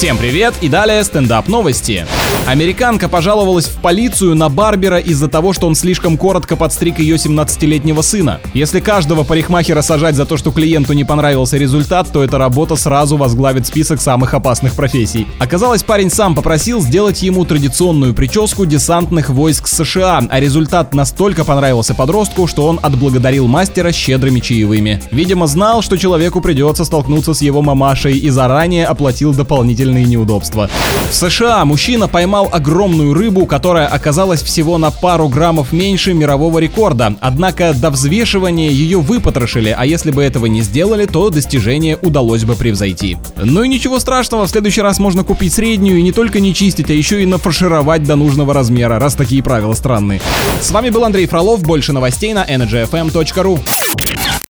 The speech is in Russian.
Всем привет и далее стендап новости. Американка пожаловалась в полицию на Барбера из-за того, что он слишком коротко подстриг ее 17-летнего сына. Если каждого парикмахера сажать за то, что клиенту не понравился результат, то эта работа сразу возглавит список самых опасных профессий. Оказалось, парень сам попросил сделать ему традиционную прическу десантных войск США, а результат настолько понравился подростку, что он отблагодарил мастера щедрыми чаевыми. Видимо, знал, что человеку придется столкнуться с его мамашей и заранее оплатил дополнительные неудобства. В США мужчина поймал огромную рыбу, которая оказалась всего на пару граммов меньше мирового рекорда. Однако до взвешивания ее выпотрошили, а если бы этого не сделали, то достижение удалось бы превзойти. Ну и ничего страшного, в следующий раз можно купить среднюю и не только не чистить, а еще и нафаршировать до нужного размера, раз такие правила странные. С вами был Андрей Фролов, больше новостей на energyfm.ru.